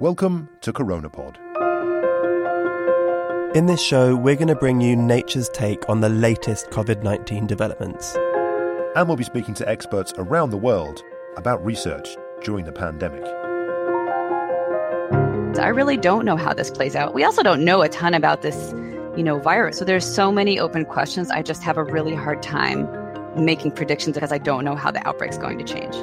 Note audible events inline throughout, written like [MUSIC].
Welcome to CoronaPod. In this show, we're going to bring you nature's take on the latest COVID 19 developments. And we'll be speaking to experts around the world about research during the pandemic. I really don't know how this plays out. We also don't know a ton about this, you know, virus. So there's so many open questions. I just have a really hard time making predictions because I don't know how the outbreak's going to change.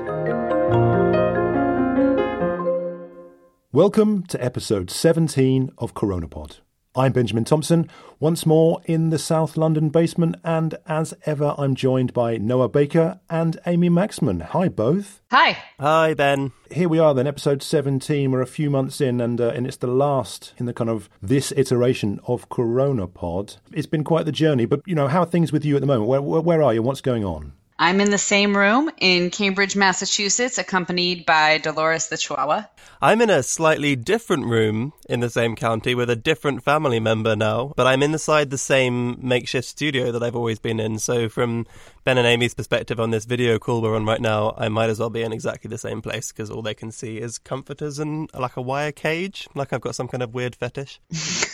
Welcome to episode 17 of CoronaPod. I'm Benjamin Thompson, once more in the South London basement, and as ever, I'm joined by Noah Baker and Amy Maxmen. Hi, both. Hi. Hi, Ben. Here we are, then, episode 17. We're a few months in, and, uh, and it's the last in the kind of this iteration of CoronaPod. It's been quite the journey, but, you know, how are things with you at the moment? Where, where, where are you? And what's going on? I'm in the same room in Cambridge, Massachusetts, accompanied by Dolores the Chihuahua. I'm in a slightly different room in the same county with a different family member now, but I'm inside the same makeshift studio that I've always been in. So, from Ben and Amy's perspective on this video call we're on right now, I might as well be in exactly the same place because all they can see is comforters and like a wire cage, like I've got some kind of weird fetish. [LAUGHS]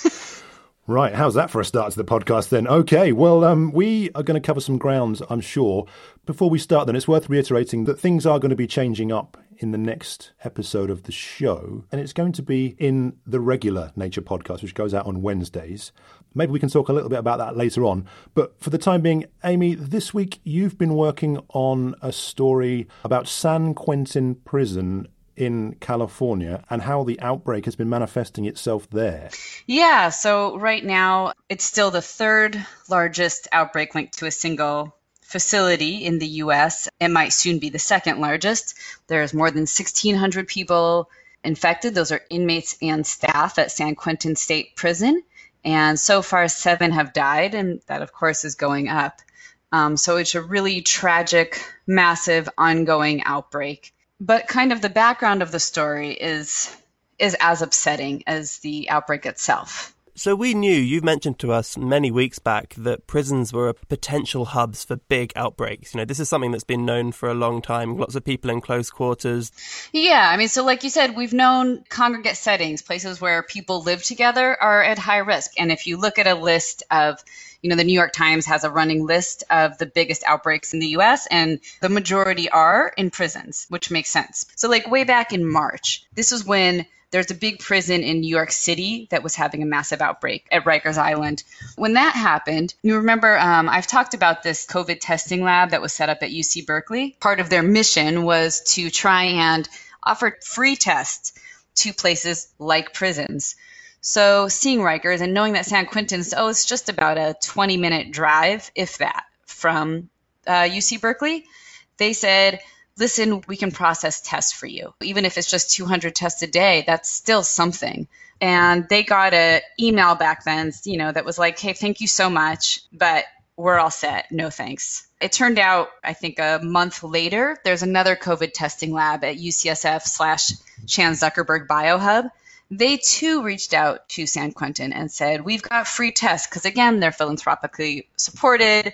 Right, how's that for a start to the podcast then? Okay, well, um, we are going to cover some grounds, I'm sure. Before we start, then, it's worth reiterating that things are going to be changing up in the next episode of the show, and it's going to be in the regular Nature podcast, which goes out on Wednesdays. Maybe we can talk a little bit about that later on. But for the time being, Amy, this week you've been working on a story about San Quentin Prison in California and how the outbreak has been manifesting itself there. Yeah, so right now it's still the third largest outbreak linked to a single facility in the US. It might soon be the second largest. There's more than 1,600 people infected. Those are inmates and staff at San Quentin State Prison. And so far, seven have died, and that, of course, is going up. Um, so it's a really tragic, massive, ongoing outbreak but kind of the background of the story is is as upsetting as the outbreak itself. So we knew, you've mentioned to us many weeks back that prisons were a potential hubs for big outbreaks. You know, this is something that's been known for a long time. Lots of people in close quarters. Yeah, I mean, so like you said, we've known congregate settings, places where people live together, are at high risk. And if you look at a list of you know, the New York Times has a running list of the biggest outbreaks in the US, and the majority are in prisons, which makes sense. So, like, way back in March, this was when there's a big prison in New York City that was having a massive outbreak at Rikers Island. When that happened, you remember um, I've talked about this COVID testing lab that was set up at UC Berkeley. Part of their mission was to try and offer free tests to places like prisons. So seeing Rikers and knowing that San Quentin's, oh, it's just about a 20 minute drive, if that, from uh, UC Berkeley, they said, listen, we can process tests for you. Even if it's just 200 tests a day, that's still something. And they got an email back then, you know, that was like, hey, thank you so much, but we're all set. No thanks. It turned out, I think a month later, there's another COVID testing lab at UCSF slash Chan Zuckerberg Biohub they too reached out to San Quentin and said, We've got free tests, because again, they're philanthropically supported.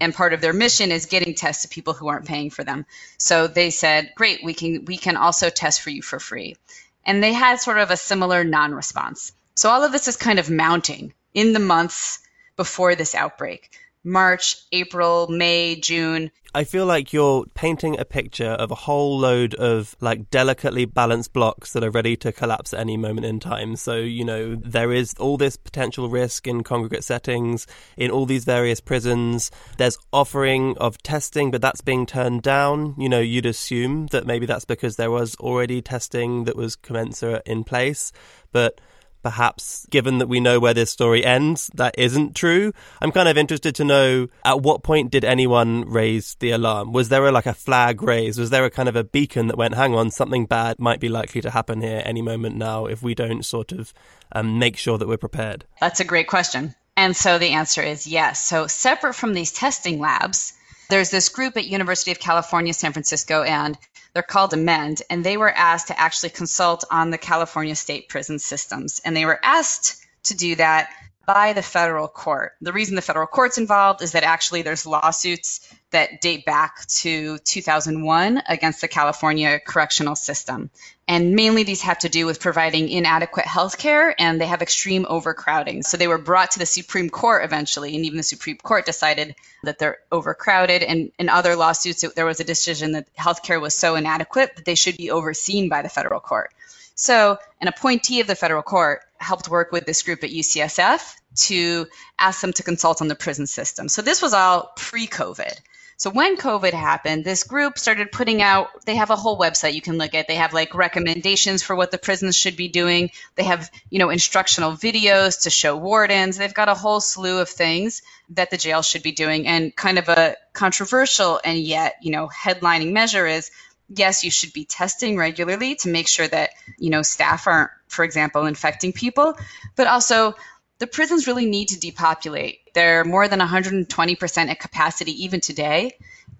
And part of their mission is getting tests to people who aren't paying for them. So they said, Great, we can we can also test for you for free. And they had sort of a similar non-response. So all of this is kind of mounting in the months before this outbreak. March, April, May, June. I feel like you're painting a picture of a whole load of like delicately balanced blocks that are ready to collapse at any moment in time. So, you know, there is all this potential risk in congregate settings, in all these various prisons. There's offering of testing, but that's being turned down. You know, you'd assume that maybe that's because there was already testing that was commensurate in place. But perhaps given that we know where this story ends, that isn't true. I'm kind of interested to know at what point did anyone raise the alarm? Was there a, like a flag raised? Was there a kind of a beacon that went, hang on, something bad might be likely to happen here any moment now if we don't sort of um, make sure that we're prepared? That's a great question. And so the answer is yes. So separate from these testing labs, there's this group at University of California, San Francisco, and they're called Amend, and they were asked to actually consult on the California state prison systems. And they were asked to do that by the federal court. The reason the federal court's involved is that actually there's lawsuits that date back to 2001 against the California correctional system. And mainly these have to do with providing inadequate health care and they have extreme overcrowding. So they were brought to the Supreme Court eventually, and even the Supreme Court decided that they're overcrowded. And in other lawsuits, there was a decision that health care was so inadequate that they should be overseen by the federal court. So, an appointee of the federal court helped work with this group at UCSF to ask them to consult on the prison system. So, this was all pre COVID. So when COVID happened, this group started putting out, they have a whole website you can look at. They have like recommendations for what the prisons should be doing. They have, you know, instructional videos to show wardens. They've got a whole slew of things that the jail should be doing. And kind of a controversial and yet, you know, headlining measure is yes, you should be testing regularly to make sure that, you know, staff aren't, for example, infecting people, but also the prisons really need to depopulate. They're more than 120% at capacity even today.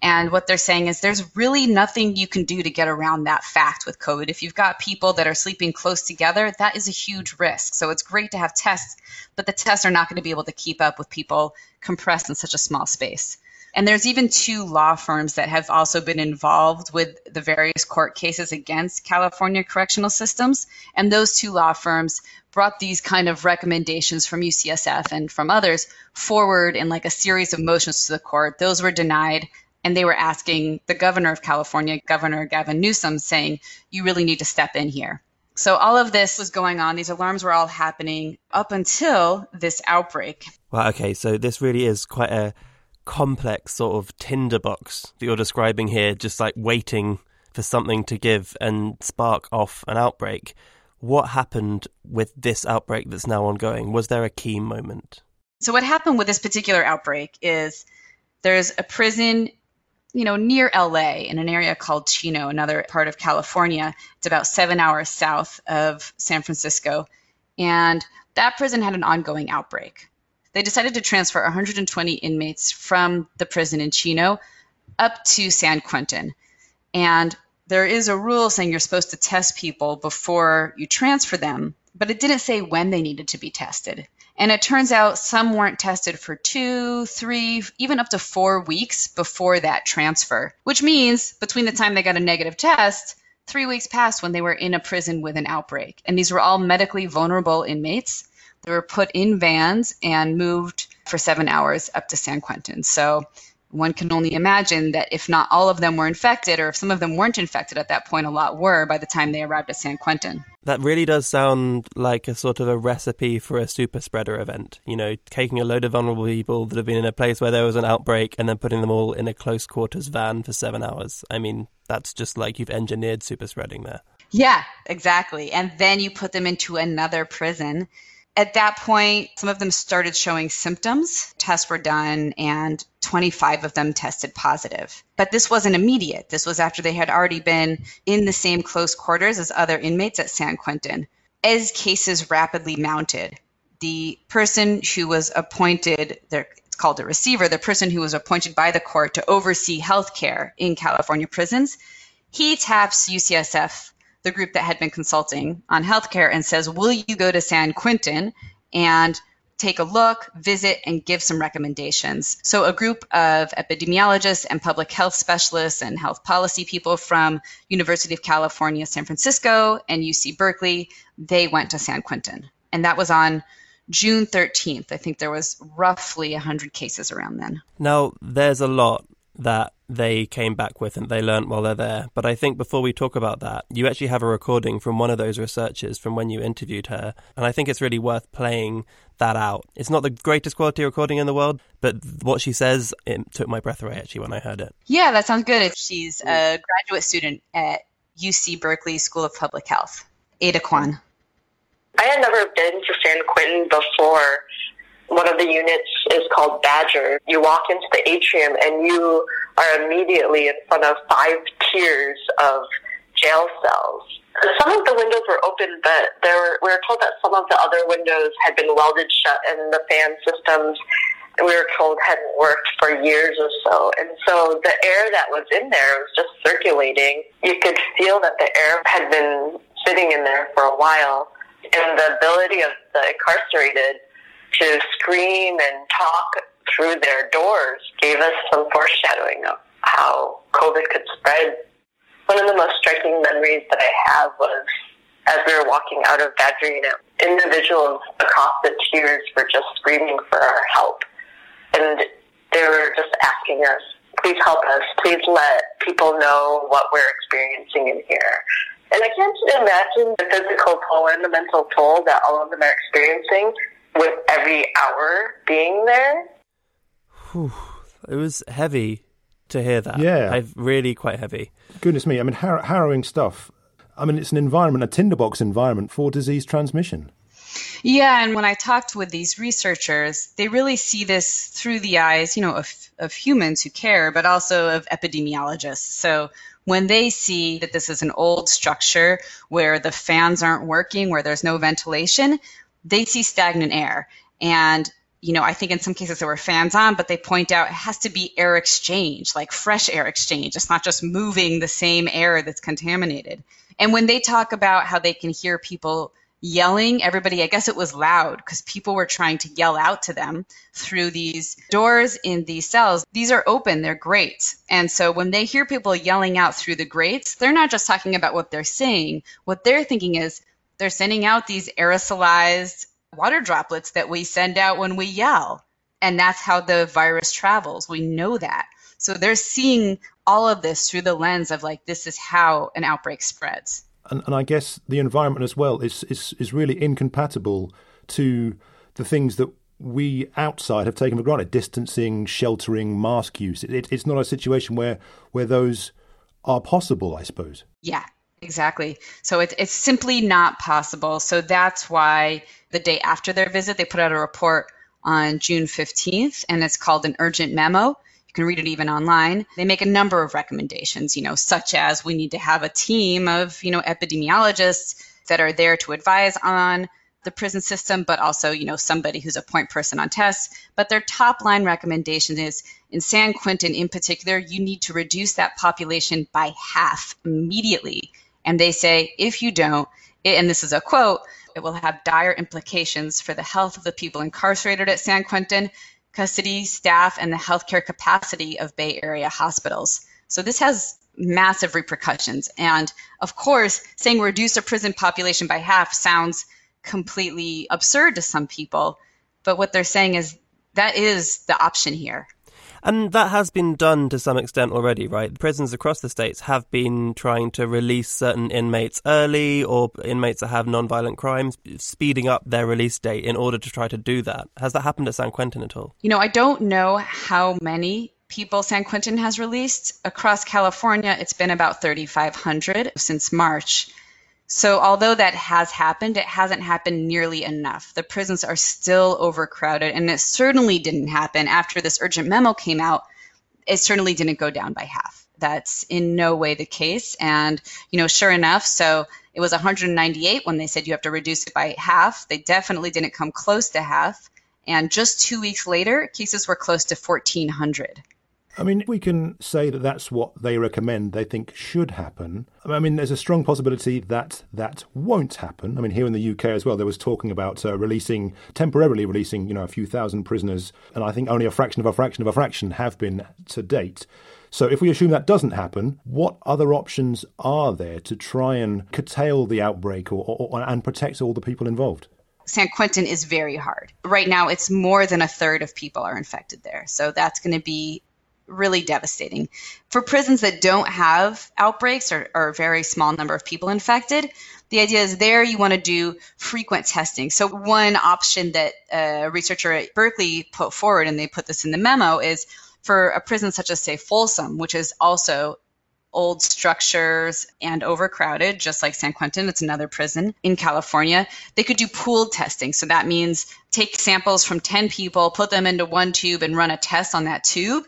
And what they're saying is there's really nothing you can do to get around that fact with COVID. If you've got people that are sleeping close together, that is a huge risk. So it's great to have tests, but the tests are not going to be able to keep up with people compressed in such a small space. And there's even two law firms that have also been involved with the various court cases against California correctional systems. And those two law firms brought these kind of recommendations from UCSF and from others forward in like a series of motions to the court. Those were denied. And they were asking the governor of California, Governor Gavin Newsom, saying, you really need to step in here. So all of this was going on. These alarms were all happening up until this outbreak. Well, okay. So this really is quite a complex sort of tinderbox that you're describing here, just like waiting for something to give and spark off an outbreak. What happened with this outbreak that's now ongoing? Was there a key moment? So, what happened with this particular outbreak is there's a prison, you know, near LA in an area called Chino, another part of California. It's about seven hours south of San Francisco. And that prison had an ongoing outbreak they decided to transfer 120 inmates from the prison in Chino up to San Quentin. And there is a rule saying you're supposed to test people before you transfer them, but it didn't say when they needed to be tested. And it turns out some weren't tested for two, three, even up to four weeks before that transfer, which means between the time they got a negative test, three weeks passed when they were in a prison with an outbreak. And these were all medically vulnerable inmates they were put in vans and moved for seven hours up to San Quentin. So one can only imagine that if not all of them were infected, or if some of them weren't infected at that point, a lot were by the time they arrived at San Quentin. That really does sound like a sort of a recipe for a super spreader event. You know, taking a load of vulnerable people that have been in a place where there was an outbreak and then putting them all in a close quarters van for seven hours. I mean, that's just like you've engineered super spreading there. Yeah, exactly. And then you put them into another prison at that point, some of them started showing symptoms. Tests were done, and 25 of them tested positive. But this wasn't immediate. This was after they had already been in the same close quarters as other inmates at San Quentin. As cases rapidly mounted, the person who was appointed, it's called a receiver, the person who was appointed by the court to oversee healthcare in California prisons, he taps UCSF the group that had been consulting on healthcare and says, Will you go to San Quentin and take a look, visit, and give some recommendations? So, a group of epidemiologists and public health specialists and health policy people from University of California, San Francisco, and UC Berkeley, they went to San Quentin. And that was on June 13th. I think there was roughly 100 cases around then. Now, there's a lot that they came back with and they learned while they're there. But I think before we talk about that, you actually have a recording from one of those researchers from when you interviewed her. And I think it's really worth playing that out. It's not the greatest quality recording in the world, but what she says, it took my breath away actually when I heard it. Yeah, that sounds good. She's a graduate student at UC Berkeley School of Public Health. Ada Kwan. I had never been to San Quentin before. One of the units is called Badger. You walk into the atrium and you are immediately in front of five tiers of jail cells. Some of the windows were open, but there were, we were told that some of the other windows had been welded shut and the fan systems we were told hadn't worked for years or so. And so the air that was in there was just circulating. You could feel that the air had been sitting in there for a while. And the ability of the incarcerated to scream and talk through their doors gave us some foreshadowing of how COVID could spread. One of the most striking memories that I have was as we were walking out of Badger Unit, individuals across the tiers were just screaming for our help. And they were just asking us, please help us, please let people know what we're experiencing in here. And I can't imagine the physical toll and the mental toll that all of them are experiencing with every hour being there. Whew. It was heavy to hear that. Yeah. I've really quite heavy. Goodness me. I mean, har- harrowing stuff. I mean, it's an environment, a tinderbox environment for disease transmission. Yeah, and when I talked with these researchers, they really see this through the eyes, you know, of, of humans who care, but also of epidemiologists. So when they see that this is an old structure where the fans aren't working, where there's no ventilation, they see stagnant air. And you know, I think in some cases there were fans on, but they point out it has to be air exchange, like fresh air exchange. It's not just moving the same air that's contaminated. And when they talk about how they can hear people yelling, everybody, I guess it was loud because people were trying to yell out to them through these doors in these cells. These are open, they're grates. And so when they hear people yelling out through the grates, they're not just talking about what they're saying. What they're thinking is they're sending out these aerosolized water droplets that we send out when we yell. And that's how the virus travels. We know that. So they're seeing all of this through the lens of like, this is how an outbreak spreads. And, and I guess the environment as well is, is, is really incompatible to the things that we outside have taken for granted distancing, sheltering, mask use. It, it's not a situation where, where those are possible, I suppose. Yeah, exactly. So it, it's simply not possible. So that's why the day after their visit, they put out a report on June 15th, and it's called an urgent memo. You can read it even online. They make a number of recommendations, you know, such as we need to have a team of, you know, epidemiologists that are there to advise on the prison system, but also, you know, somebody who's a point person on tests. But their top line recommendation is in San Quentin in particular, you need to reduce that population by half immediately. And they say, if you don't, and this is a quote, it will have dire implications for the health of the people incarcerated at San Quentin, custody, staff, and the healthcare capacity of Bay Area hospitals. So this has massive repercussions. And of course, saying reduce a prison population by half sounds completely absurd to some people. But what they're saying is that is the option here. And that has been done to some extent already, right? Prisons across the states have been trying to release certain inmates early or inmates that have non-violent crimes, speeding up their release date in order to try to do that. Has that happened at San Quentin at all? You know, I don't know how many people San Quentin has released. Across California, it's been about 3,500 since March. So, although that has happened, it hasn't happened nearly enough. The prisons are still overcrowded, and it certainly didn't happen after this urgent memo came out. It certainly didn't go down by half. That's in no way the case. And, you know, sure enough, so it was 198 when they said you have to reduce it by half. They definitely didn't come close to half. And just two weeks later, cases were close to 1,400. I mean, we can say that that's what they recommend, they think should happen. I mean, there's a strong possibility that that won't happen. I mean, here in the UK as well, there was talking about uh, releasing, temporarily releasing, you know, a few thousand prisoners, and I think only a fraction of a fraction of a fraction have been to date. So, if we assume that doesn't happen, what other options are there to try and curtail the outbreak or, or, and protect all the people involved? San Quentin is very hard. Right now, it's more than a third of people are infected there. So that's going to be really devastating. For prisons that don't have outbreaks or, or, a very small number of people infected, the idea is there you want to do frequent testing. So, one option that a researcher at Berkeley put forward, and they put this in the memo, is for a prison such as, say, Folsom, which is also old structures and overcrowded, just like San Quentin, it's another prison in California, they could do pooled testing. So that means take samples from 10 people, put them into one tube, and run a test on that tube.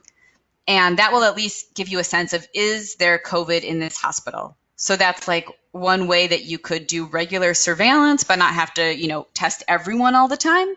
And that will at least give you a sense of is there COVID in this hospital? So that's like one way that you could do regular surveillance, but not have to, you know, test everyone all the time.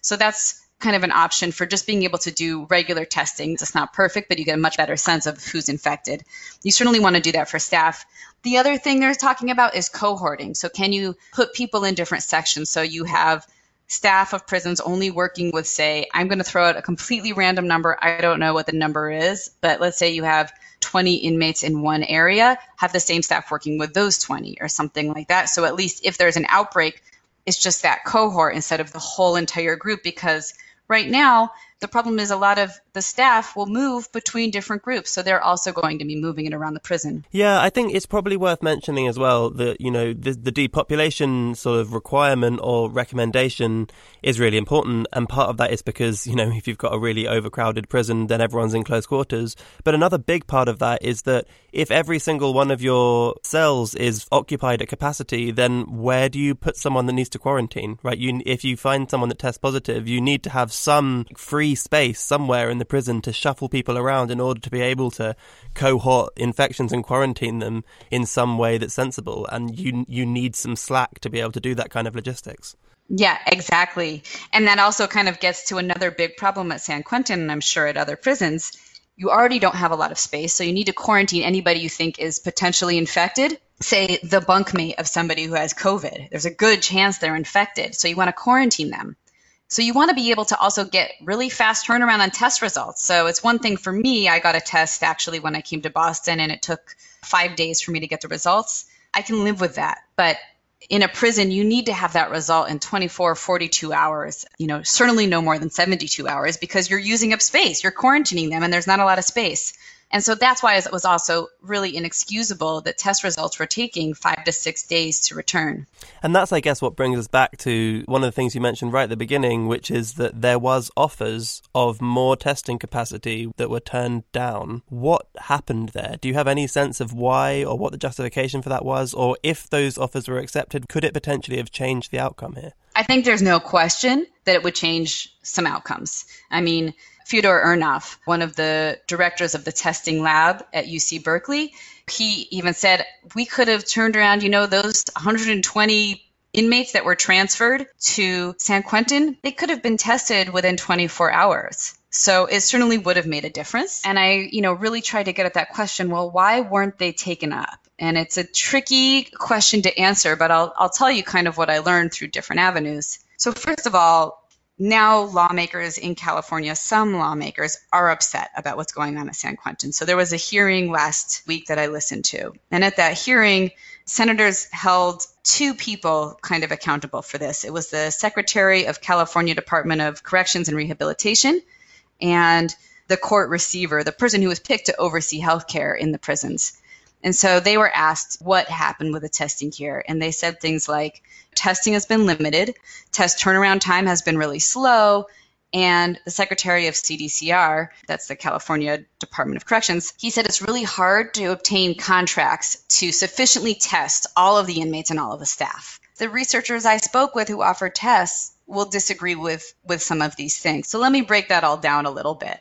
So that's kind of an option for just being able to do regular testing. It's not perfect, but you get a much better sense of who's infected. You certainly want to do that for staff. The other thing they're talking about is cohorting. So, can you put people in different sections? So, you have staff of prisons only working with, say, I'm going to throw out a completely random number. I don't know what the number is, but let's say you have 20 inmates in one area, have the same staff working with those 20 or something like that. So at least if there's an outbreak, it's just that cohort instead of the whole entire group because right now the problem is a lot of the staff will move between different groups, so they're also going to be moving it around the prison. Yeah, I think it's probably worth mentioning as well that you know the, the depopulation sort of requirement or recommendation is really important, and part of that is because you know [LAUGHS] if you've got a really overcrowded prison, then everyone's in close quarters. But another big part of that is that if every single one of your cells is occupied at capacity, then where do you put someone that needs to quarantine? Right? You if you find someone that tests positive, you need to have some free space somewhere in the prison to shuffle people around in order to be able to cohort infections and quarantine them in some way that's sensible. And you you need some slack to be able to do that kind of logistics. Yeah, exactly. And that also kind of gets to another big problem at San Quentin, and I'm sure at other prisons. You already don't have a lot of space, so you need to quarantine anybody you think is potentially infected. Say the bunkmate of somebody who has COVID. There's a good chance they're infected, so you want to quarantine them. So you want to be able to also get really fast turnaround on test results. So it's one thing for me, I got a test actually when I came to Boston and it took five days for me to get the results. I can live with that. But in a prison, you need to have that result in 24, 42 hours, you know, certainly no more than 72 hours because you're using up space. You're quarantining them and there's not a lot of space. And so that's why it was also really inexcusable that test results were taking five to six days to return. And that's, I guess, what brings us back to one of the things you mentioned right at the beginning, which is that there was offers of more testing capacity that were turned down. What happened there? Do you have any sense of why or what the justification for that was? Or if those offers were accepted, could it potentially have changed the outcome here? I think there's no question that it would change some outcomes. I mean, Fyodor Urnov, one of the directors of the testing lab at UC Berkeley, he even said we could have turned around, you know, those 120 inmates that were transferred to San Quentin, they could have been tested within 24 hours. So it certainly would have made a difference. And I, you know, really tried to get at that question, well, why weren't they taken up? And it's a tricky question to answer, but I'll, I'll tell you kind of what I learned through different avenues. So first of all, now lawmakers in California, some lawmakers are upset about what's going on at San Quentin. So there was a hearing last week that I listened to. And at that hearing, senators held two people kind of accountable for this. It was the Secretary of California Department of Corrections and Rehabilitation and the court receiver, the person who was picked to oversee healthcare in the prisons. And so they were asked what happened with the testing here. And they said things like testing has been limited, test turnaround time has been really slow. And the secretary of CDCR, that's the California Department of Corrections, he said it's really hard to obtain contracts to sufficiently test all of the inmates and all of the staff. The researchers I spoke with who offered tests will disagree with, with some of these things. So let me break that all down a little bit.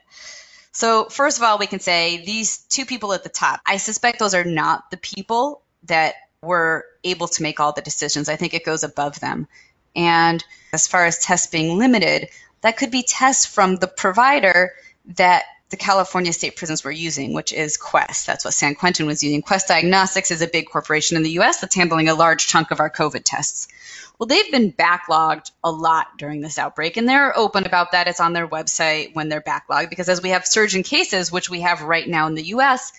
So, first of all, we can say these two people at the top, I suspect those are not the people that were able to make all the decisions. I think it goes above them. And as far as tests being limited, that could be tests from the provider that the California state prisons were using, which is Quest. That's what San Quentin was using. Quest Diagnostics is a big corporation in the US that's handling a large chunk of our COVID tests. Well, they've been backlogged a lot during this outbreak, and they're open about that. It's on their website when they're backlogged because as we have surge in cases, which we have right now in the US,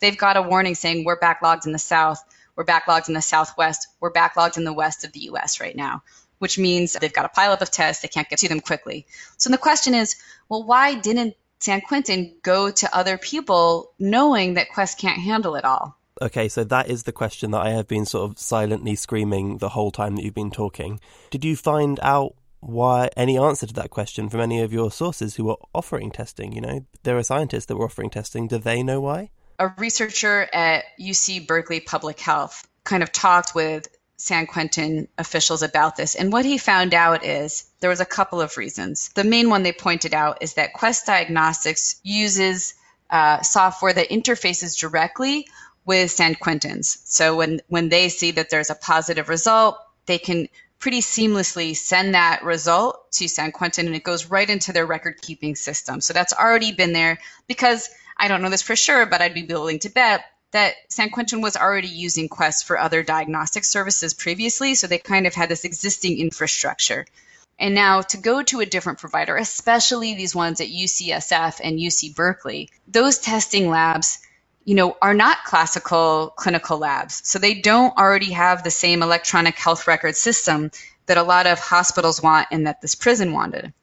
they've got a warning saying we're backlogged in the South, we're backlogged in the Southwest, we're backlogged in the west of the US right now. which means they've got a pileup of tests, they can't get to them quickly. So the question is, well, why didn't San Quentin go to other people knowing that Quest can't handle it all? Okay, so that is the question that I have been sort of silently screaming the whole time that you've been talking. Did you find out why any answer to that question from any of your sources who were offering testing? You know, there are scientists that were offering testing. Do they know why? A researcher at UC Berkeley Public Health kind of talked with San Quentin officials about this. And what he found out is there was a couple of reasons. The main one they pointed out is that Quest Diagnostics uses uh, software that interfaces directly with San Quentin's. So when, when they see that there's a positive result, they can pretty seamlessly send that result to San Quentin and it goes right into their record keeping system. So that's already been there because I don't know this for sure, but I'd be willing to bet that San Quentin was already using Quest for other diagnostic services previously, so they kind of had this existing infrastructure. And now to go to a different provider, especially these ones at UCSF and UC Berkeley, those testing labs, you know, are not classical clinical labs. So they don't already have the same electronic health record system that a lot of hospitals want and that this prison wanted.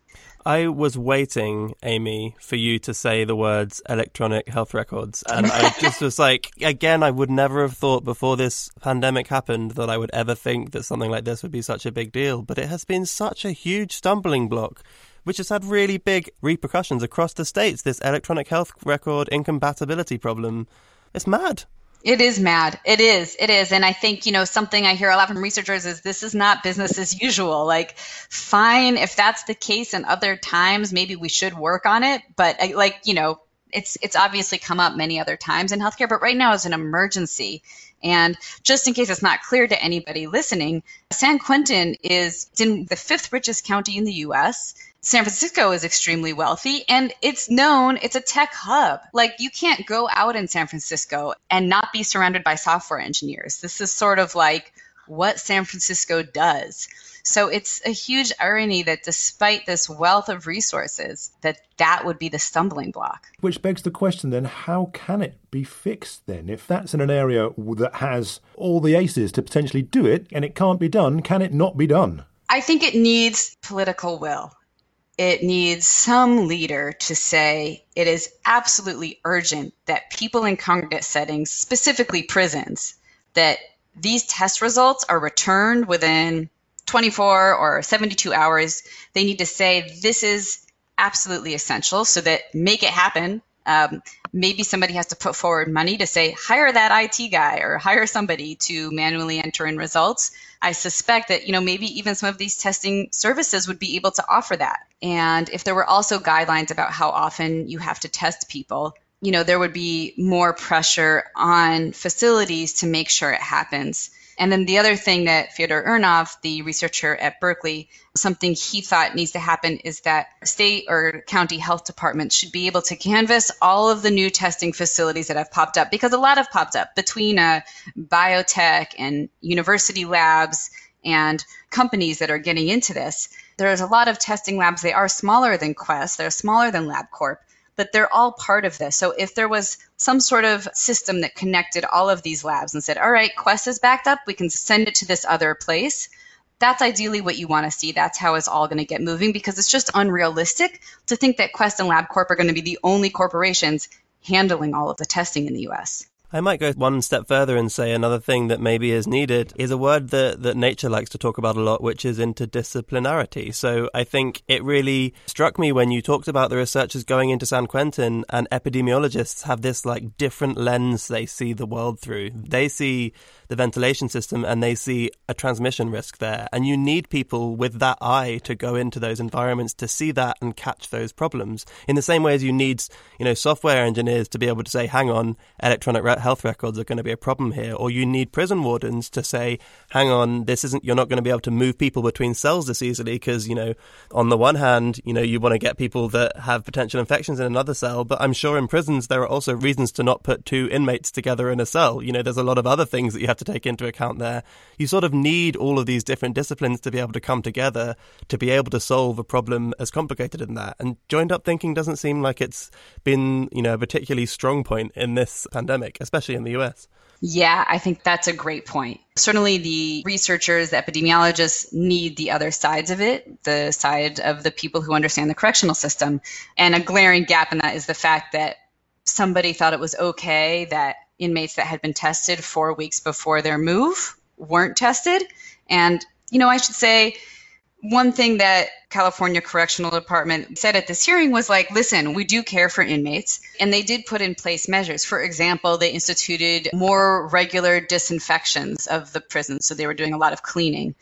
I was waiting, Amy, for you to say the words electronic health records. And I [LAUGHS] just was like, again, I would never have thought before this pandemic happened that I would ever think that something like this would be such a big deal. But it has been such a huge stumbling block, which has had really big repercussions across the states. This electronic health record incompatibility problem. It's mad. It is mad. It is. It is. And I think, you know, something I hear a lot from researchers is this is not business as usual. Like, fine, if that's the case in other times, maybe we should work on it. But uh, like, you know, it's it's obviously come up many other times in healthcare, but right now is an emergency. And just in case it's not clear to anybody listening, San Quentin is in the fifth richest county in the US. San Francisco is extremely wealthy and it's known, it's a tech hub. Like you can't go out in San Francisco and not be surrounded by software engineers. This is sort of like what San Francisco does. So it's a huge irony that despite this wealth of resources, that that would be the stumbling block. Which begs the question then, how can it be fixed then? If that's in an area that has all the aces to potentially do it and it can't be done, can it not be done? I think it needs political will it needs some leader to say it is absolutely urgent that people in congregate settings, specifically prisons, that these test results are returned within 24 or 72 hours. They need to say this is absolutely essential so that make it happen. Um, maybe somebody has to put forward money to say hire that IT guy or hire somebody to manually enter in results. I suspect that, you know, maybe even some of these testing services would be able to offer that. And if there were also guidelines about how often you have to test people, you know, there would be more pressure on facilities to make sure it happens. And then the other thing that Fyodor Urnov, the researcher at Berkeley, something he thought needs to happen is that state or county health departments should be able to canvass all of the new testing facilities that have popped up because a lot have popped up between uh, biotech and university labs and companies that are getting into this. There's a lot of testing labs. They are smaller than Quest. They're smaller than LabCorp but they're all part of this. So if there was some sort of system that connected all of these labs and said, all right, Quest is backed up, we can send it to this other place. That's ideally what you want to see. That's how it's all going to get moving because it's just unrealistic to think that Quest and LabCorp are going to be the only corporations handling all of the testing in the US. I might go one step further and say another thing that maybe is needed is a word that, that nature likes to talk about a lot, which is interdisciplinarity. So I think it really struck me when you talked about the researchers going into San Quentin and epidemiologists have this like different lens they see the world through. They see the ventilation system and they see a transmission risk there. And you need people with that eye to go into those environments to see that and catch those problems. In the same way as you need, you know, software engineers to be able to say, hang on, electronic health records are going to be a problem here. Or you need prison wardens to say, hang on, this isn't, you're not going to be able to move people between cells this easily because, you know, on the one hand, you know, you want to get people that have potential infections in another cell. But I'm sure in prisons, there are also reasons to not put two inmates together in a cell. You know, there's a lot of other things that you have to take into account there. You sort of need all of these different disciplines to be able to come together to be able to solve a problem as complicated as that. And joined up thinking doesn't seem like it's been, you know, a particularly strong point in this pandemic, especially in the US. Yeah, I think that's a great point. Certainly, the researchers, the epidemiologists need the other sides of it, the side of the people who understand the correctional system. And a glaring gap in that is the fact that somebody thought it was okay that inmates that had been tested four weeks before their move weren't tested. And, you know, I should say, one thing that California Correctional Department said at this hearing was like, listen, we do care for inmates. And they did put in place measures. For example, they instituted more regular disinfections of the prison. So they were doing a lot of cleaning.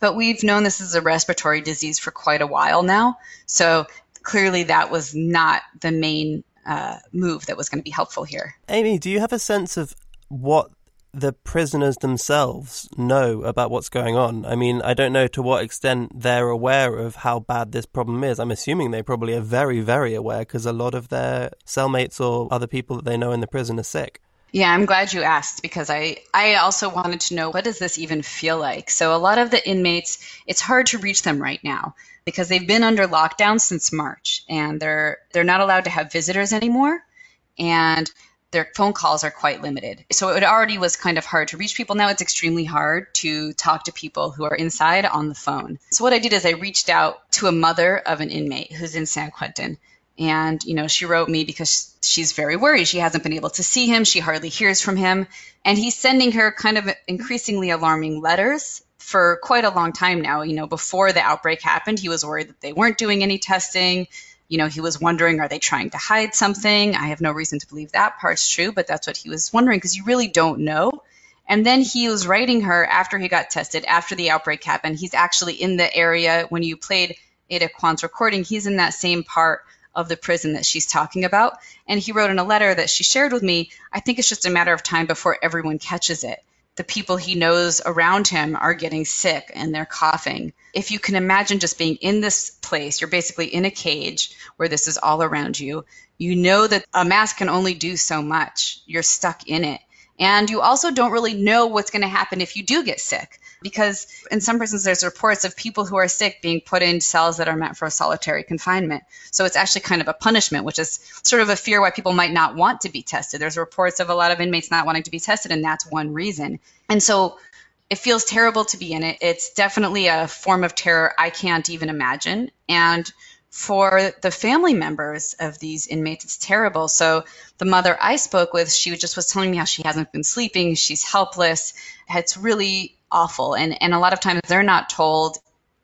But we've known this is a respiratory disease for quite a while now. So clearly that was not the main uh, move that was going to be helpful here. Amy, do you have a sense of what the prisoners themselves know about what's going on. I mean, I don't know to what extent they're aware of how bad this problem is. I'm assuming they probably are very, very aware because a lot of their cellmates or other people that they know in the prison are sick. Yeah, I'm glad you asked because I, I also wanted to know what does this even feel like? So a lot of the inmates, it's hard to reach them right now because they've been under lockdown since March and they're they're not allowed to have visitors anymore. And their phone calls are quite limited. So it already was kind of hard to reach people. Now it's extremely hard to talk to people who are inside on the phone. So what I did is I reached out to a mother of an inmate who's in San Quentin. And, you know, she wrote me because she's very worried. She hasn't been able to see him. She hardly hears from him. And he's sending her kind of increasingly alarming letters for quite a long time now. You know, before the outbreak happened, he was worried that they weren't doing any testing you know, he was wondering, are they trying to hide something? I have no reason to believe that part's true, but that's what he was wondering because you really don't know. And then he was writing her after he got tested, after the outbreak happened. He's actually in the area when you played Ada Kwan's recording, he's in that same part of the prison that she's talking about. And he wrote in a letter that she shared with me, I think it's just a matter of time before everyone catches it the people he knows around him are getting sick and they're coughing. If you can imagine just being in this place, you're basically in a cage where this is all around you. You know that a mask can only do so much. You're stuck in it. And you also don't really know what's going to happen if you do get sick because in some prisons there's reports of people who are sick being put in cells that are meant for solitary confinement. So it's actually kind of a punishment, which is sort of a fear why people might not want to be tested. There's reports of a lot of inmates not wanting to be tested, and that's one reason. And so it feels terrible to be in it. It's definitely a form of terror I can't even imagine. And for the family members of these inmates, it's terrible. So the mother I spoke with, she just was telling me how she hasn't been sleeping, she's helpless. It's really awful. And, and a lot of times they're not told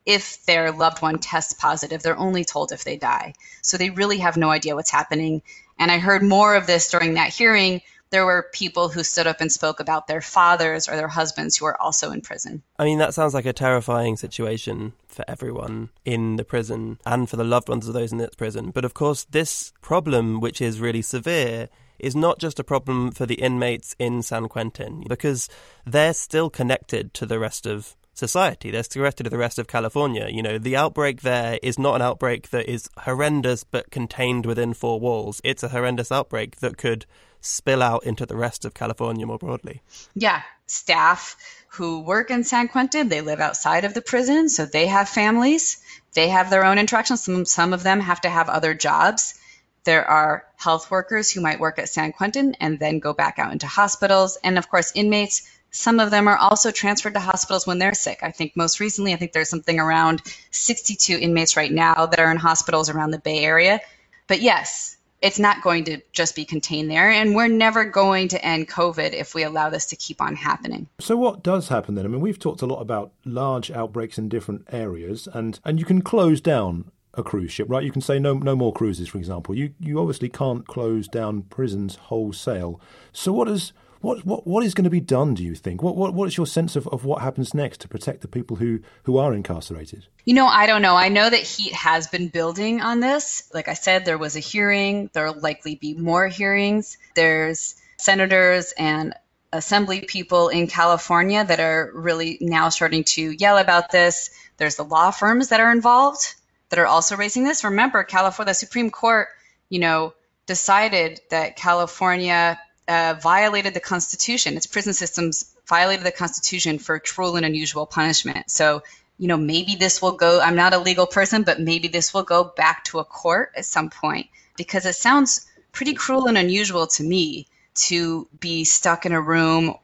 if their loved one tests positive, they're only told if they die. So they really have no idea what's happening. And I heard more of this during that hearing. There were people who stood up and spoke about their fathers or their husbands who are also in prison. I mean, that sounds like a terrifying situation for everyone in the prison and for the loved ones of those in that prison. But of course, this problem, which is really severe, is not just a problem for the inmates in San Quentin because they're still connected to the rest of society. They're connected to the rest of California. You know, the outbreak there is not an outbreak that is horrendous but contained within four walls. It's a horrendous outbreak that could spill out into the rest of California more broadly. Yeah, staff who work in San Quentin, they live outside of the prison, so they have families. They have their own interactions. Some, some of them have to have other jobs. There are health workers who might work at San Quentin and then go back out into hospitals. And of course, inmates, some of them are also transferred to hospitals when they're sick. I think most recently, I think there's something around 62 inmates right now that are in hospitals around the Bay Area. But yes, it's not going to just be contained there. And we're never going to end COVID if we allow this to keep on happening. So, what does happen then? I mean, we've talked a lot about large outbreaks in different areas, and, and you can close down a cruise ship, right? You can say no, no more cruises, for example. You, you obviously can't close down prisons wholesale. So, what is what, what, what is going to be done, do you think? What, what, what is your sense of, of what happens next to protect the people who, who are incarcerated? You know, I don't know. I know that heat has been building on this. Like I said, there was a hearing, there will likely be more hearings. There's senators and assembly people in California that are really now starting to yell about this. There's the law firms that are involved that are also raising this. Remember, California, the Supreme Court, you know, decided that California uh, violated the Constitution. Its prison systems violated the Constitution for cruel and unusual punishment. So, you know, maybe this will go. I'm not a legal person, but maybe this will go back to a court at some point because it sounds pretty cruel and unusual to me to be stuck in a room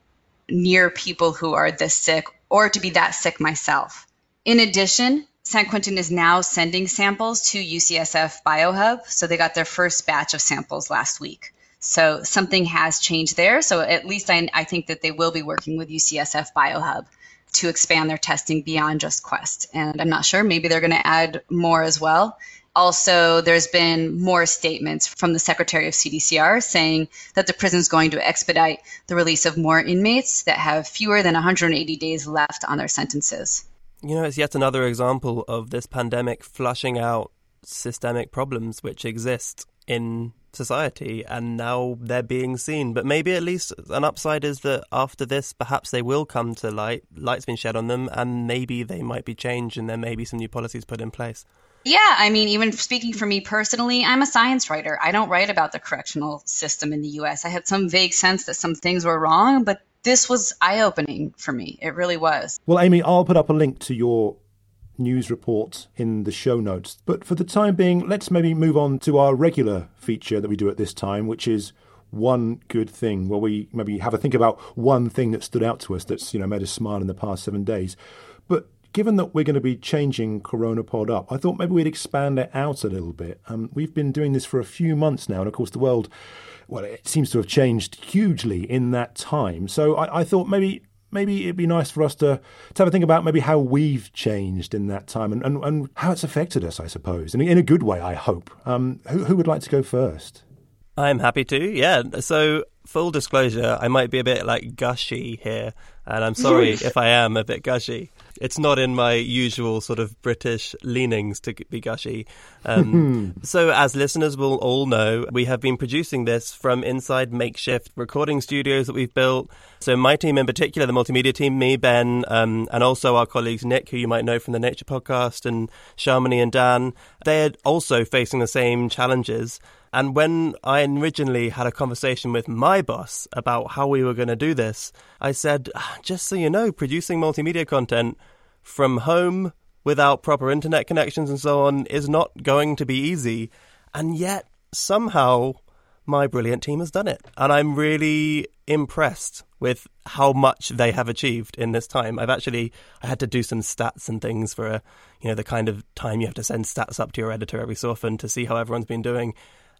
near people who are this sick or to be that sick myself. In addition, San Quentin is now sending samples to UCSF BioHub. So they got their first batch of samples last week. So something has changed there. So at least I, I think that they will be working with UCSF BioHub to expand their testing beyond just Quest. And I'm not sure, maybe they're going to add more as well. Also, there's been more statements from the Secretary of CDCR saying that the prison is going to expedite the release of more inmates that have fewer than 180 days left on their sentences. You know, it's yet another example of this pandemic flushing out systemic problems which exist in society and now they're being seen. But maybe at least an upside is that after this, perhaps they will come to light, light's been shed on them, and maybe they might be changed and there may be some new policies put in place. Yeah, I mean, even speaking for me personally, I'm a science writer. I don't write about the correctional system in the US. I had some vague sense that some things were wrong, but this was eye opening for me. It really was. Well, Amy, I'll put up a link to your news report in the show notes. But for the time being, let's maybe move on to our regular feature that we do at this time, which is one good thing where we maybe have a think about one thing that stood out to us that's you know made us smile in the past seven days. But given that we're going to be changing CoronaPod up, I thought maybe we'd expand it out a little bit. Um, we've been doing this for a few months now, and of course, the world, well, it seems to have changed hugely in that time. So I, I thought maybe maybe it'd be nice for us to, to have a think about maybe how we've changed in that time and, and, and how it's affected us, I suppose, in, in a good way, I hope. Um, who, who would like to go first? I'm happy to, yeah. So, full disclosure, I might be a bit like gushy here, and I'm sorry if I am a bit gushy it's not in my usual sort of British leanings to be gushy. Um, [LAUGHS] so, as listeners will all know, we have been producing this from inside makeshift recording studios that we've built. So, my team in particular, the multimedia team, me, Ben, um, and also our colleagues Nick, who you might know from the Nature podcast, and Shamini and Dan, they're also facing the same challenges. And when I originally had a conversation with my boss about how we were going to do this, I said, ah, just so you know, producing multimedia content from home without proper internet connections and so on is not going to be easy. And yet, somehow, my brilliant team has done it. And I'm really impressed with how much they have achieved in this time. I've actually I had to do some stats and things for a, you know the kind of time you have to send stats up to your editor every so often to see how everyone's been doing.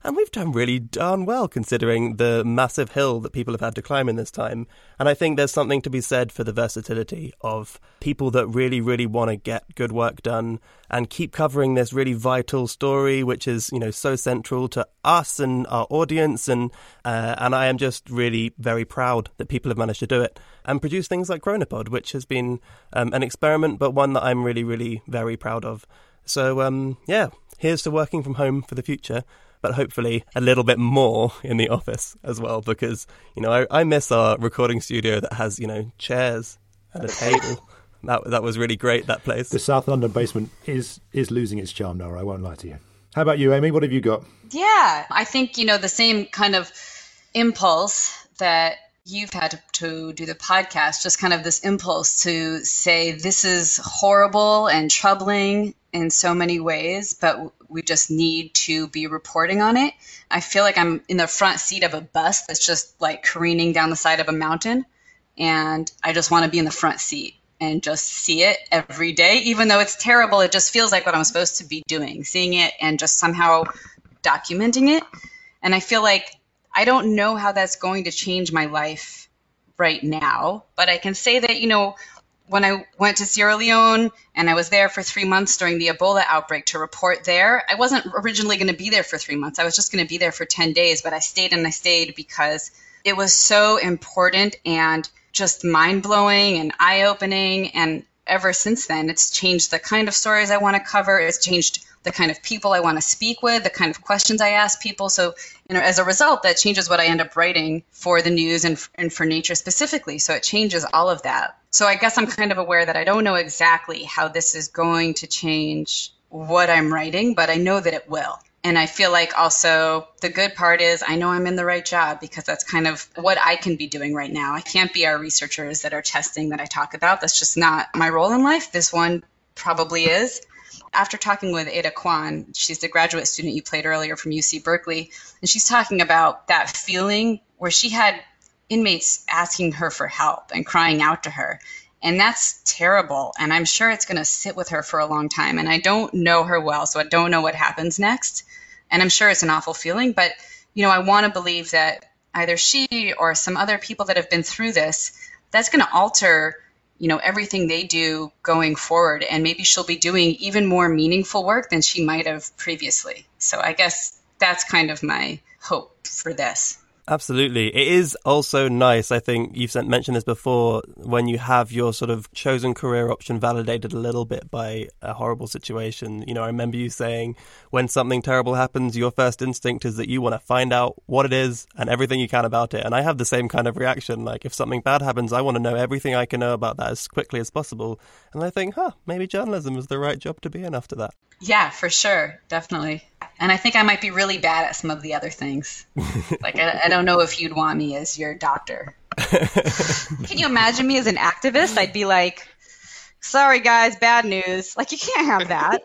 And we've done really darn well considering the massive hill that people have had to climb in this time. And I think there's something to be said for the versatility of people that really, really want to get good work done and keep covering this really vital story, which is, you know, so central to us and our audience. And, uh, and I am just really very proud that people have managed to do it and produce things like CoronaPod, which has been um, an experiment, but one that I'm really, really very proud of. So, um, yeah, here's to working from home for the future but hopefully a little bit more in the office as well because you know I, I miss our recording studio that has you know chairs and a table. [LAUGHS] that that was really great. That place. The South London basement is is losing its charm, Noah. I won't lie to you. How about you, Amy? What have you got? Yeah, I think you know the same kind of impulse that you've had to, to, do the podcast, just kind of this impulse to say this is horrible and troubling in so many ways, but we just need to be reporting on it. I feel like I'm in the front seat of a bus that's just like careening down the side of a mountain, and I just want to be in the front seat and just see it every day. Even though it's terrible, it just feels like what I'm supposed to be doing, seeing it and just somehow documenting it. And I feel like I don't know how that's going to change my life right now, but I can say that, you know, when I went to Sierra Leone and I was there for three months during the Ebola outbreak to report there, I wasn't originally going to be there for three months. I was just going to be there for 10 days, but I stayed and I stayed because it was so important and just mind blowing and eye opening. And ever since then, it's changed the kind of stories I want to cover. It's changed the kind of people I want to speak with, the kind of questions I ask people. So, you know, as a result, that changes what I end up writing for the news and, and for nature specifically. So it changes all of that. So I guess I'm kind of aware that I don't know exactly how this is going to change what I'm writing, but I know that it will. And I feel like also the good part is I know I'm in the right job because that's kind of what I can be doing right now. I can't be our researchers that are testing that I talk about. That's just not my role in life. This one probably is after talking with Ada Kwan, she's the graduate student you played earlier from UC Berkeley, and she's talking about that feeling where she had inmates asking her for help and crying out to her. And that's terrible. And I'm sure it's going to sit with her for a long time. And I don't know her well, so I don't know what happens next. And I'm sure it's an awful feeling. But, you know, I want to believe that either she or some other people that have been through this, that's going to alter, you know, everything they do going forward. And maybe she'll be doing even more meaningful work than she might have previously. So I guess that's kind of my hope for this. Absolutely. It is also nice, I think you've mentioned this before, when you have your sort of chosen career option validated a little bit by a horrible situation. You know, I remember you saying when something terrible happens, your first instinct is that you want to find out what it is and everything you can about it. And I have the same kind of reaction. Like, if something bad happens, I want to know everything I can know about that as quickly as possible. And I think, huh, maybe journalism is the right job to be in after that. Yeah, for sure. Definitely. And I think I might be really bad at some of the other things. [LAUGHS] like, I, I, don't know if you'd want me as your doctor. [LAUGHS] Can you imagine me as an activist? I'd be like, sorry, guys, bad news. Like, you can't have that.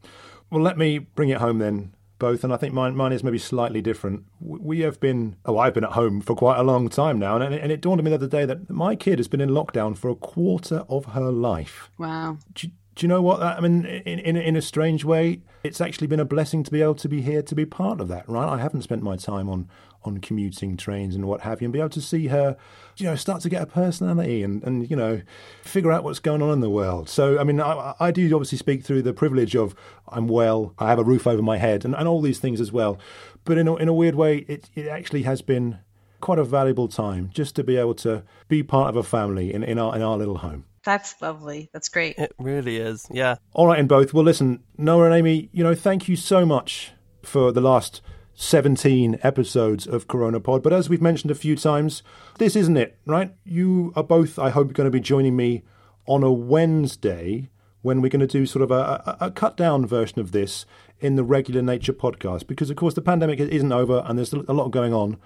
[LAUGHS] well, let me bring it home then, both. And I think mine, mine is maybe slightly different. We have been, oh, I've been at home for quite a long time now. And, and it dawned on me the other day that my kid has been in lockdown for a quarter of her life. Wow. Do, do you know what? I mean, in, in, in a strange way, it's actually been a blessing to be able to be here to be part of that, right? I haven't spent my time on, on commuting trains and what have you, and be able to see her, you know, start to get a personality and, and you know, figure out what's going on in the world. So, I mean, I, I do obviously speak through the privilege of I'm well, I have a roof over my head, and, and all these things as well. But in a, in a weird way, it, it actually has been quite a valuable time just to be able to be part of a family in, in, our, in our little home. That's lovely. That's great. It really is. Yeah. All right, and both. Well, listen, Noah and Amy, you know, thank you so much for the last 17 episodes of Corona Pod. But as we've mentioned a few times, this isn't it, right? You are both, I hope, going to be joining me on a Wednesday when we're going to do sort of a, a, a cut down version of this in the regular Nature podcast. Because, of course, the pandemic isn't over and there's a lot going on.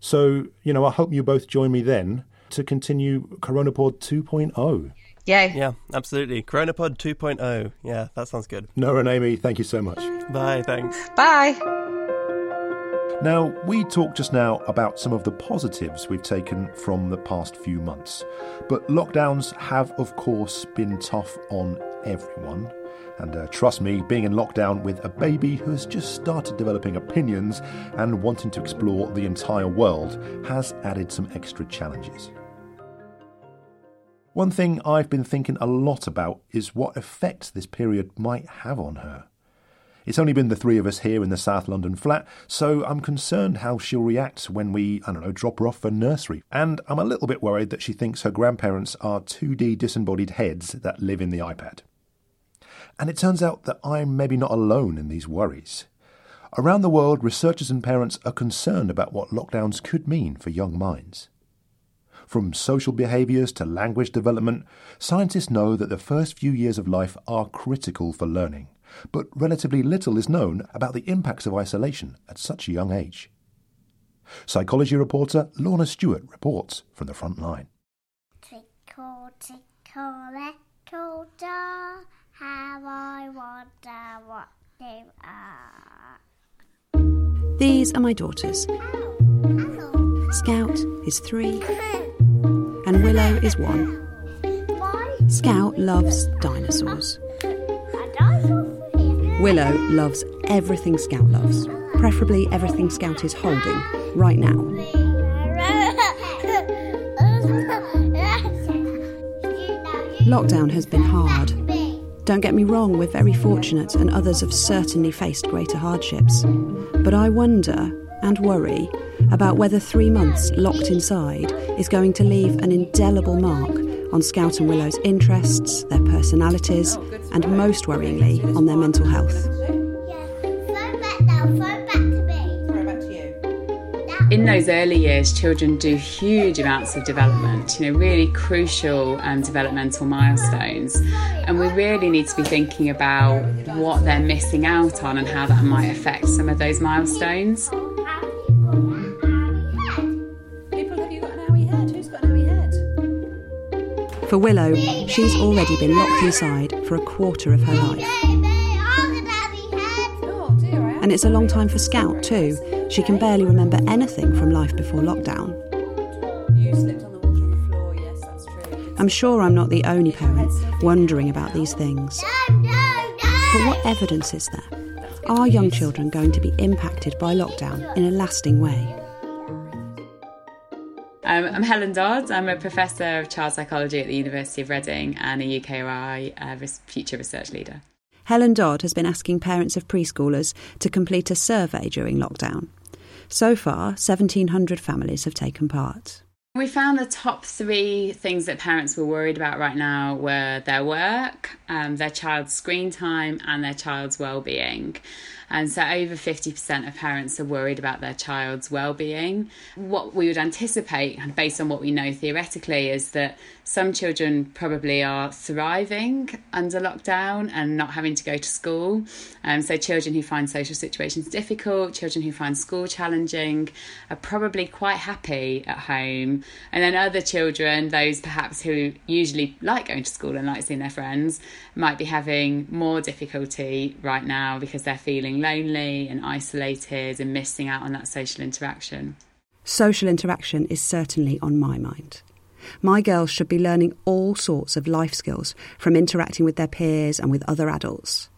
So, you know, I hope you both join me then to continue CoronaPod 2.0. Yay. Yeah, absolutely. CoronaPod 2.0. Yeah, that sounds good. Noah and Amy, thank you so much. Bye, thanks. Bye. Now, we talked just now about some of the positives we've taken from the past few months. But lockdowns have, of course, been tough on everyone. And uh, trust me, being in lockdown with a baby who has just started developing opinions and wanting to explore the entire world has added some extra challenges. One thing I've been thinking a lot about is what effect this period might have on her. It's only been the three of us here in the South London flat, so I'm concerned how she'll react when we, I don't know, drop her off for nursery. And I'm a little bit worried that she thinks her grandparents are 2D disembodied heads that live in the iPad. And it turns out that I'm maybe not alone in these worries. Around the world, researchers and parents are concerned about what lockdowns could mean for young minds. From social behaviours to language development, scientists know that the first few years of life are critical for learning, but relatively little is known about the impacts of isolation at such a young age. Psychology reporter Lorna Stewart reports from the front line. Tickle, tickle, little doll, how I wonder what they are. These are my daughters. Scout is three, and Willow is one. Scout loves dinosaurs. Willow loves everything Scout loves, preferably everything Scout is holding right now. Lockdown has been hard. Don't get me wrong, we're very fortunate, and others have certainly faced greater hardships. But I wonder and worry about whether three months locked inside is going to leave an indelible mark on Scout and Willow's interests, their personalities, and most worryingly, on their mental health. in those early years, children do huge amounts of development, you know, really crucial um, developmental milestones. And we really need to be thinking about what they're missing out on and how that might affect some of those milestones. For Willow, she's already been locked inside for a quarter of her life. And it's a long time for Scout, too. She can barely remember anything from life before lockdown. I'm sure I'm not the only parent wondering about these things. But what evidence is there? Are young children going to be impacted by lockdown in a lasting way? Um, I'm Helen Dodd. I'm a professor of child psychology at the University of Reading and a UKRI uh, future research leader. Helen Dodd has been asking parents of preschoolers to complete a survey during lockdown. So far, 1,700 families have taken part. We found the top three things that parents were worried about right now were their work, um, their child's screen time, and their child's well-being. And so over 50% of parents are worried about their child's well-being. What we would anticipate, based on what we know theoretically, is that some children probably are thriving under lockdown and not having to go to school. Um, so children who find social situations difficult, children who find school challenging, are probably quite happy at home. And then other children, those perhaps who usually like going to school and like seeing their friends, might be having more difficulty right now because they're feeling lonely and isolated and missing out on that social interaction. Social interaction is certainly on my mind. My girls should be learning all sorts of life skills from interacting with their peers and with other adults.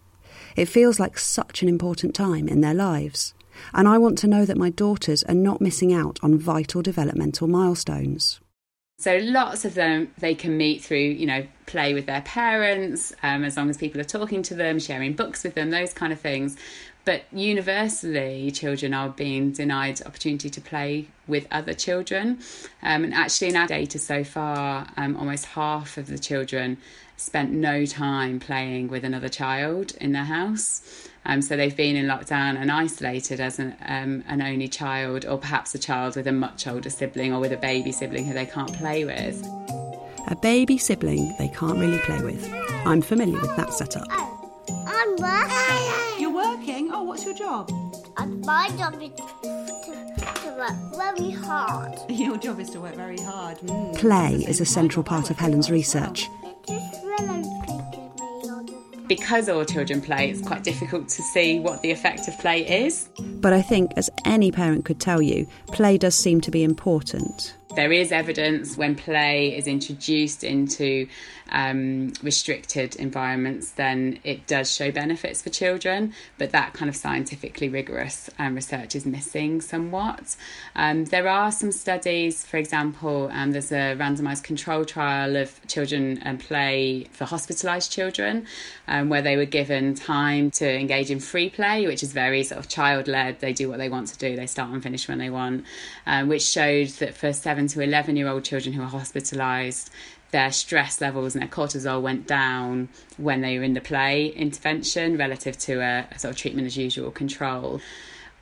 It feels like such an important time in their lives, and I want to know that my daughters are not missing out on vital developmental milestones. So lots of them they can meet through, you know, play with their parents, um, as long as people are talking to them, sharing books with them, those kind of things. But universally, children are being denied opportunity to play with other children. Um, and actually, in our data so far, um, almost half of the children spent no time playing with another child in their house. Um, so they've been in lockdown and isolated as an, um, an only child, or perhaps a child with a much older sibling or with a baby sibling who they can't play with. A baby sibling they can't really play with. I'm familiar with that setup. I'm what's your job? And my job is to, to work very hard. [LAUGHS] Your job is to work very hard. Mm. Play is a central part of Helen's research. It just relocated me on the Because all children play, it's quite difficult to see what the effect of play is. But I think, as any parent could tell you, play does seem to be important. There is evidence when play is introduced into um, restricted environments, then it does show benefits for children, but that kind of scientifically rigorous um, research is missing somewhat. Um, there are some studies, for example, um, there's a randomised control trial of children and play for hospitalised children, um, where they were given time to engage in free play, which is very sort of child led. They do what they want to do, they start and finish when they want, um, which showed that for 7 to 11 year old children who are hospitalised, their stress levels and their cortisol went down when they were in the play intervention relative to a, a sort of treatment as usual control.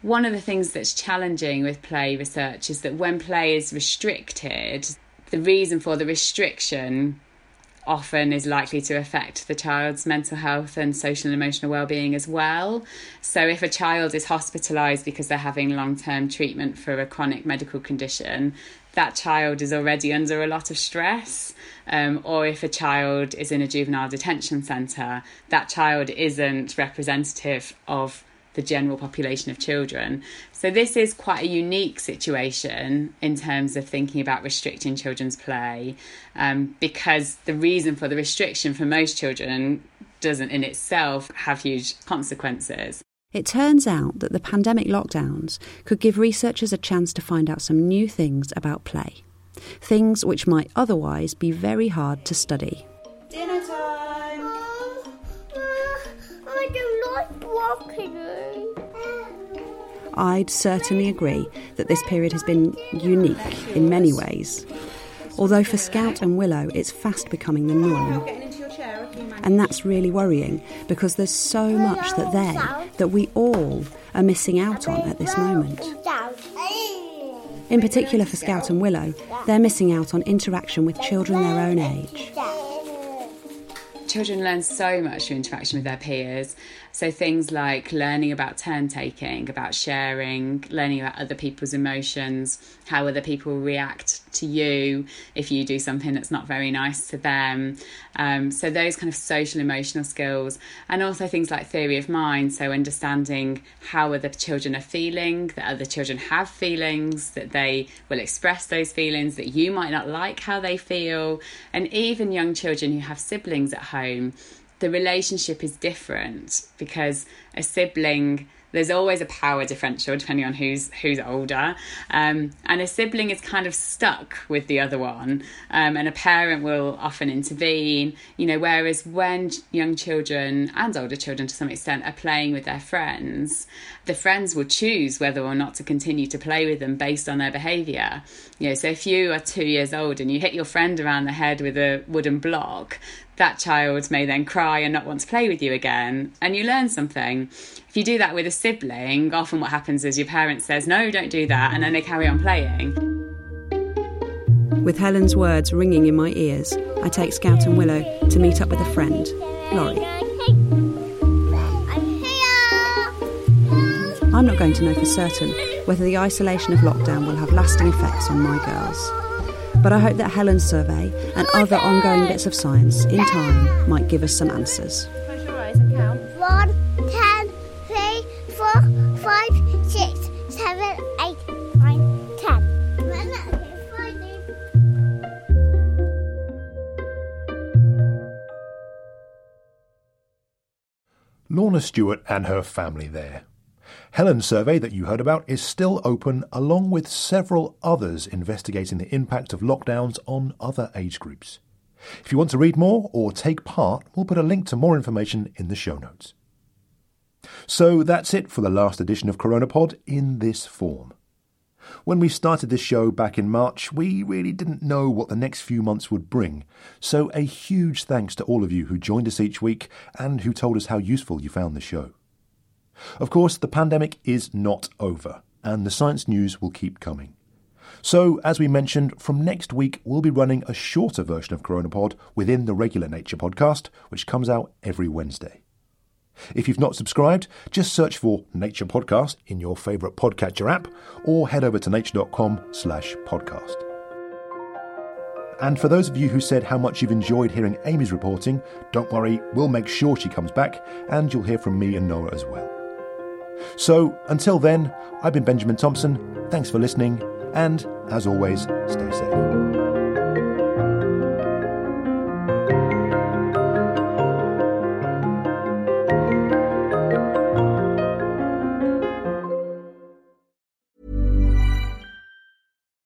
One of the things that's challenging with play research is that when play is restricted, the reason for the restriction often is likely to affect the child's mental health and social and emotional well-being as well. So if a child is hospitalized because they're having long-term treatment for a chronic medical condition, that child is already under a lot of stress. Um, or if a child is in a juvenile detention centre, that child isn't representative of the general population of children. So, this is quite a unique situation in terms of thinking about restricting children's play um, because the reason for the restriction for most children doesn't in itself have huge consequences. It turns out that the pandemic lockdowns could give researchers a chance to find out some new things about play. Things which might otherwise be very hard to study. Dinner time. I don't like walking. I'd certainly agree that this period has been unique in many ways. Although for Scout and Willow, it's fast becoming the norm. And that's really worrying because there's so much that they, that we all, are missing out on at this moment. In particular for Scout and Willow, they're missing out on interaction with children their own age. Children learn so much through interaction with their peers, So things like learning about turn taking, about sharing, learning about other people's emotions, how other people react to you if you do something that's not very nice to them. Um, so those kind of social emotional skills, and also things like theory of mind. So understanding how other children are feeling, that other children have feelings, that they will express those feelings, that you might not like how they feel, and even young children who have siblings at home the relationship is different because a sibling there's always a power differential depending on who's who's older. Um, and a sibling is kind of stuck with the other one um, and a parent will often intervene you know whereas when young children and older children to some extent are playing with their friends the friends will choose whether or not to continue to play with them based on their behavior. You know so if you are two years old and you hit your friend around the head with a wooden block that child may then cry and not want to play with you again and you learn something if you do that with a sibling often what happens is your parent says no don't do that and then they carry on playing With Helen's words ringing in my ears, I take Scout and Willow to meet up with a friend, Laurie. I'm not going to know for certain whether the isolation of lockdown will have lasting effects on my girls. But I hope that Helen's survey and oh other ongoing bits of science in time might give us some answers. Close your eyes and count. One, ten, three, four, five, six, seven, eight, nine, ten. Lorna Stewart and her family there. Helen's survey that you heard about is still open, along with several others investigating the impact of lockdowns on other age groups. If you want to read more or take part, we'll put a link to more information in the show notes. So that's it for the last edition of CoronaPod in this form. When we started this show back in March, we really didn't know what the next few months would bring. So a huge thanks to all of you who joined us each week and who told us how useful you found the show. Of course, the pandemic is not over, and the science news will keep coming. So, as we mentioned, from next week we'll be running a shorter version of CoronaPod within the regular Nature podcast, which comes out every Wednesday. If you've not subscribed, just search for Nature Podcast in your favourite podcatcher app or head over to nature.com slash podcast. And for those of you who said how much you've enjoyed hearing Amy's reporting, don't worry, we'll make sure she comes back and you'll hear from me and Noah as well. So until then, I've been Benjamin Thompson. Thanks for listening, and as always, stay safe.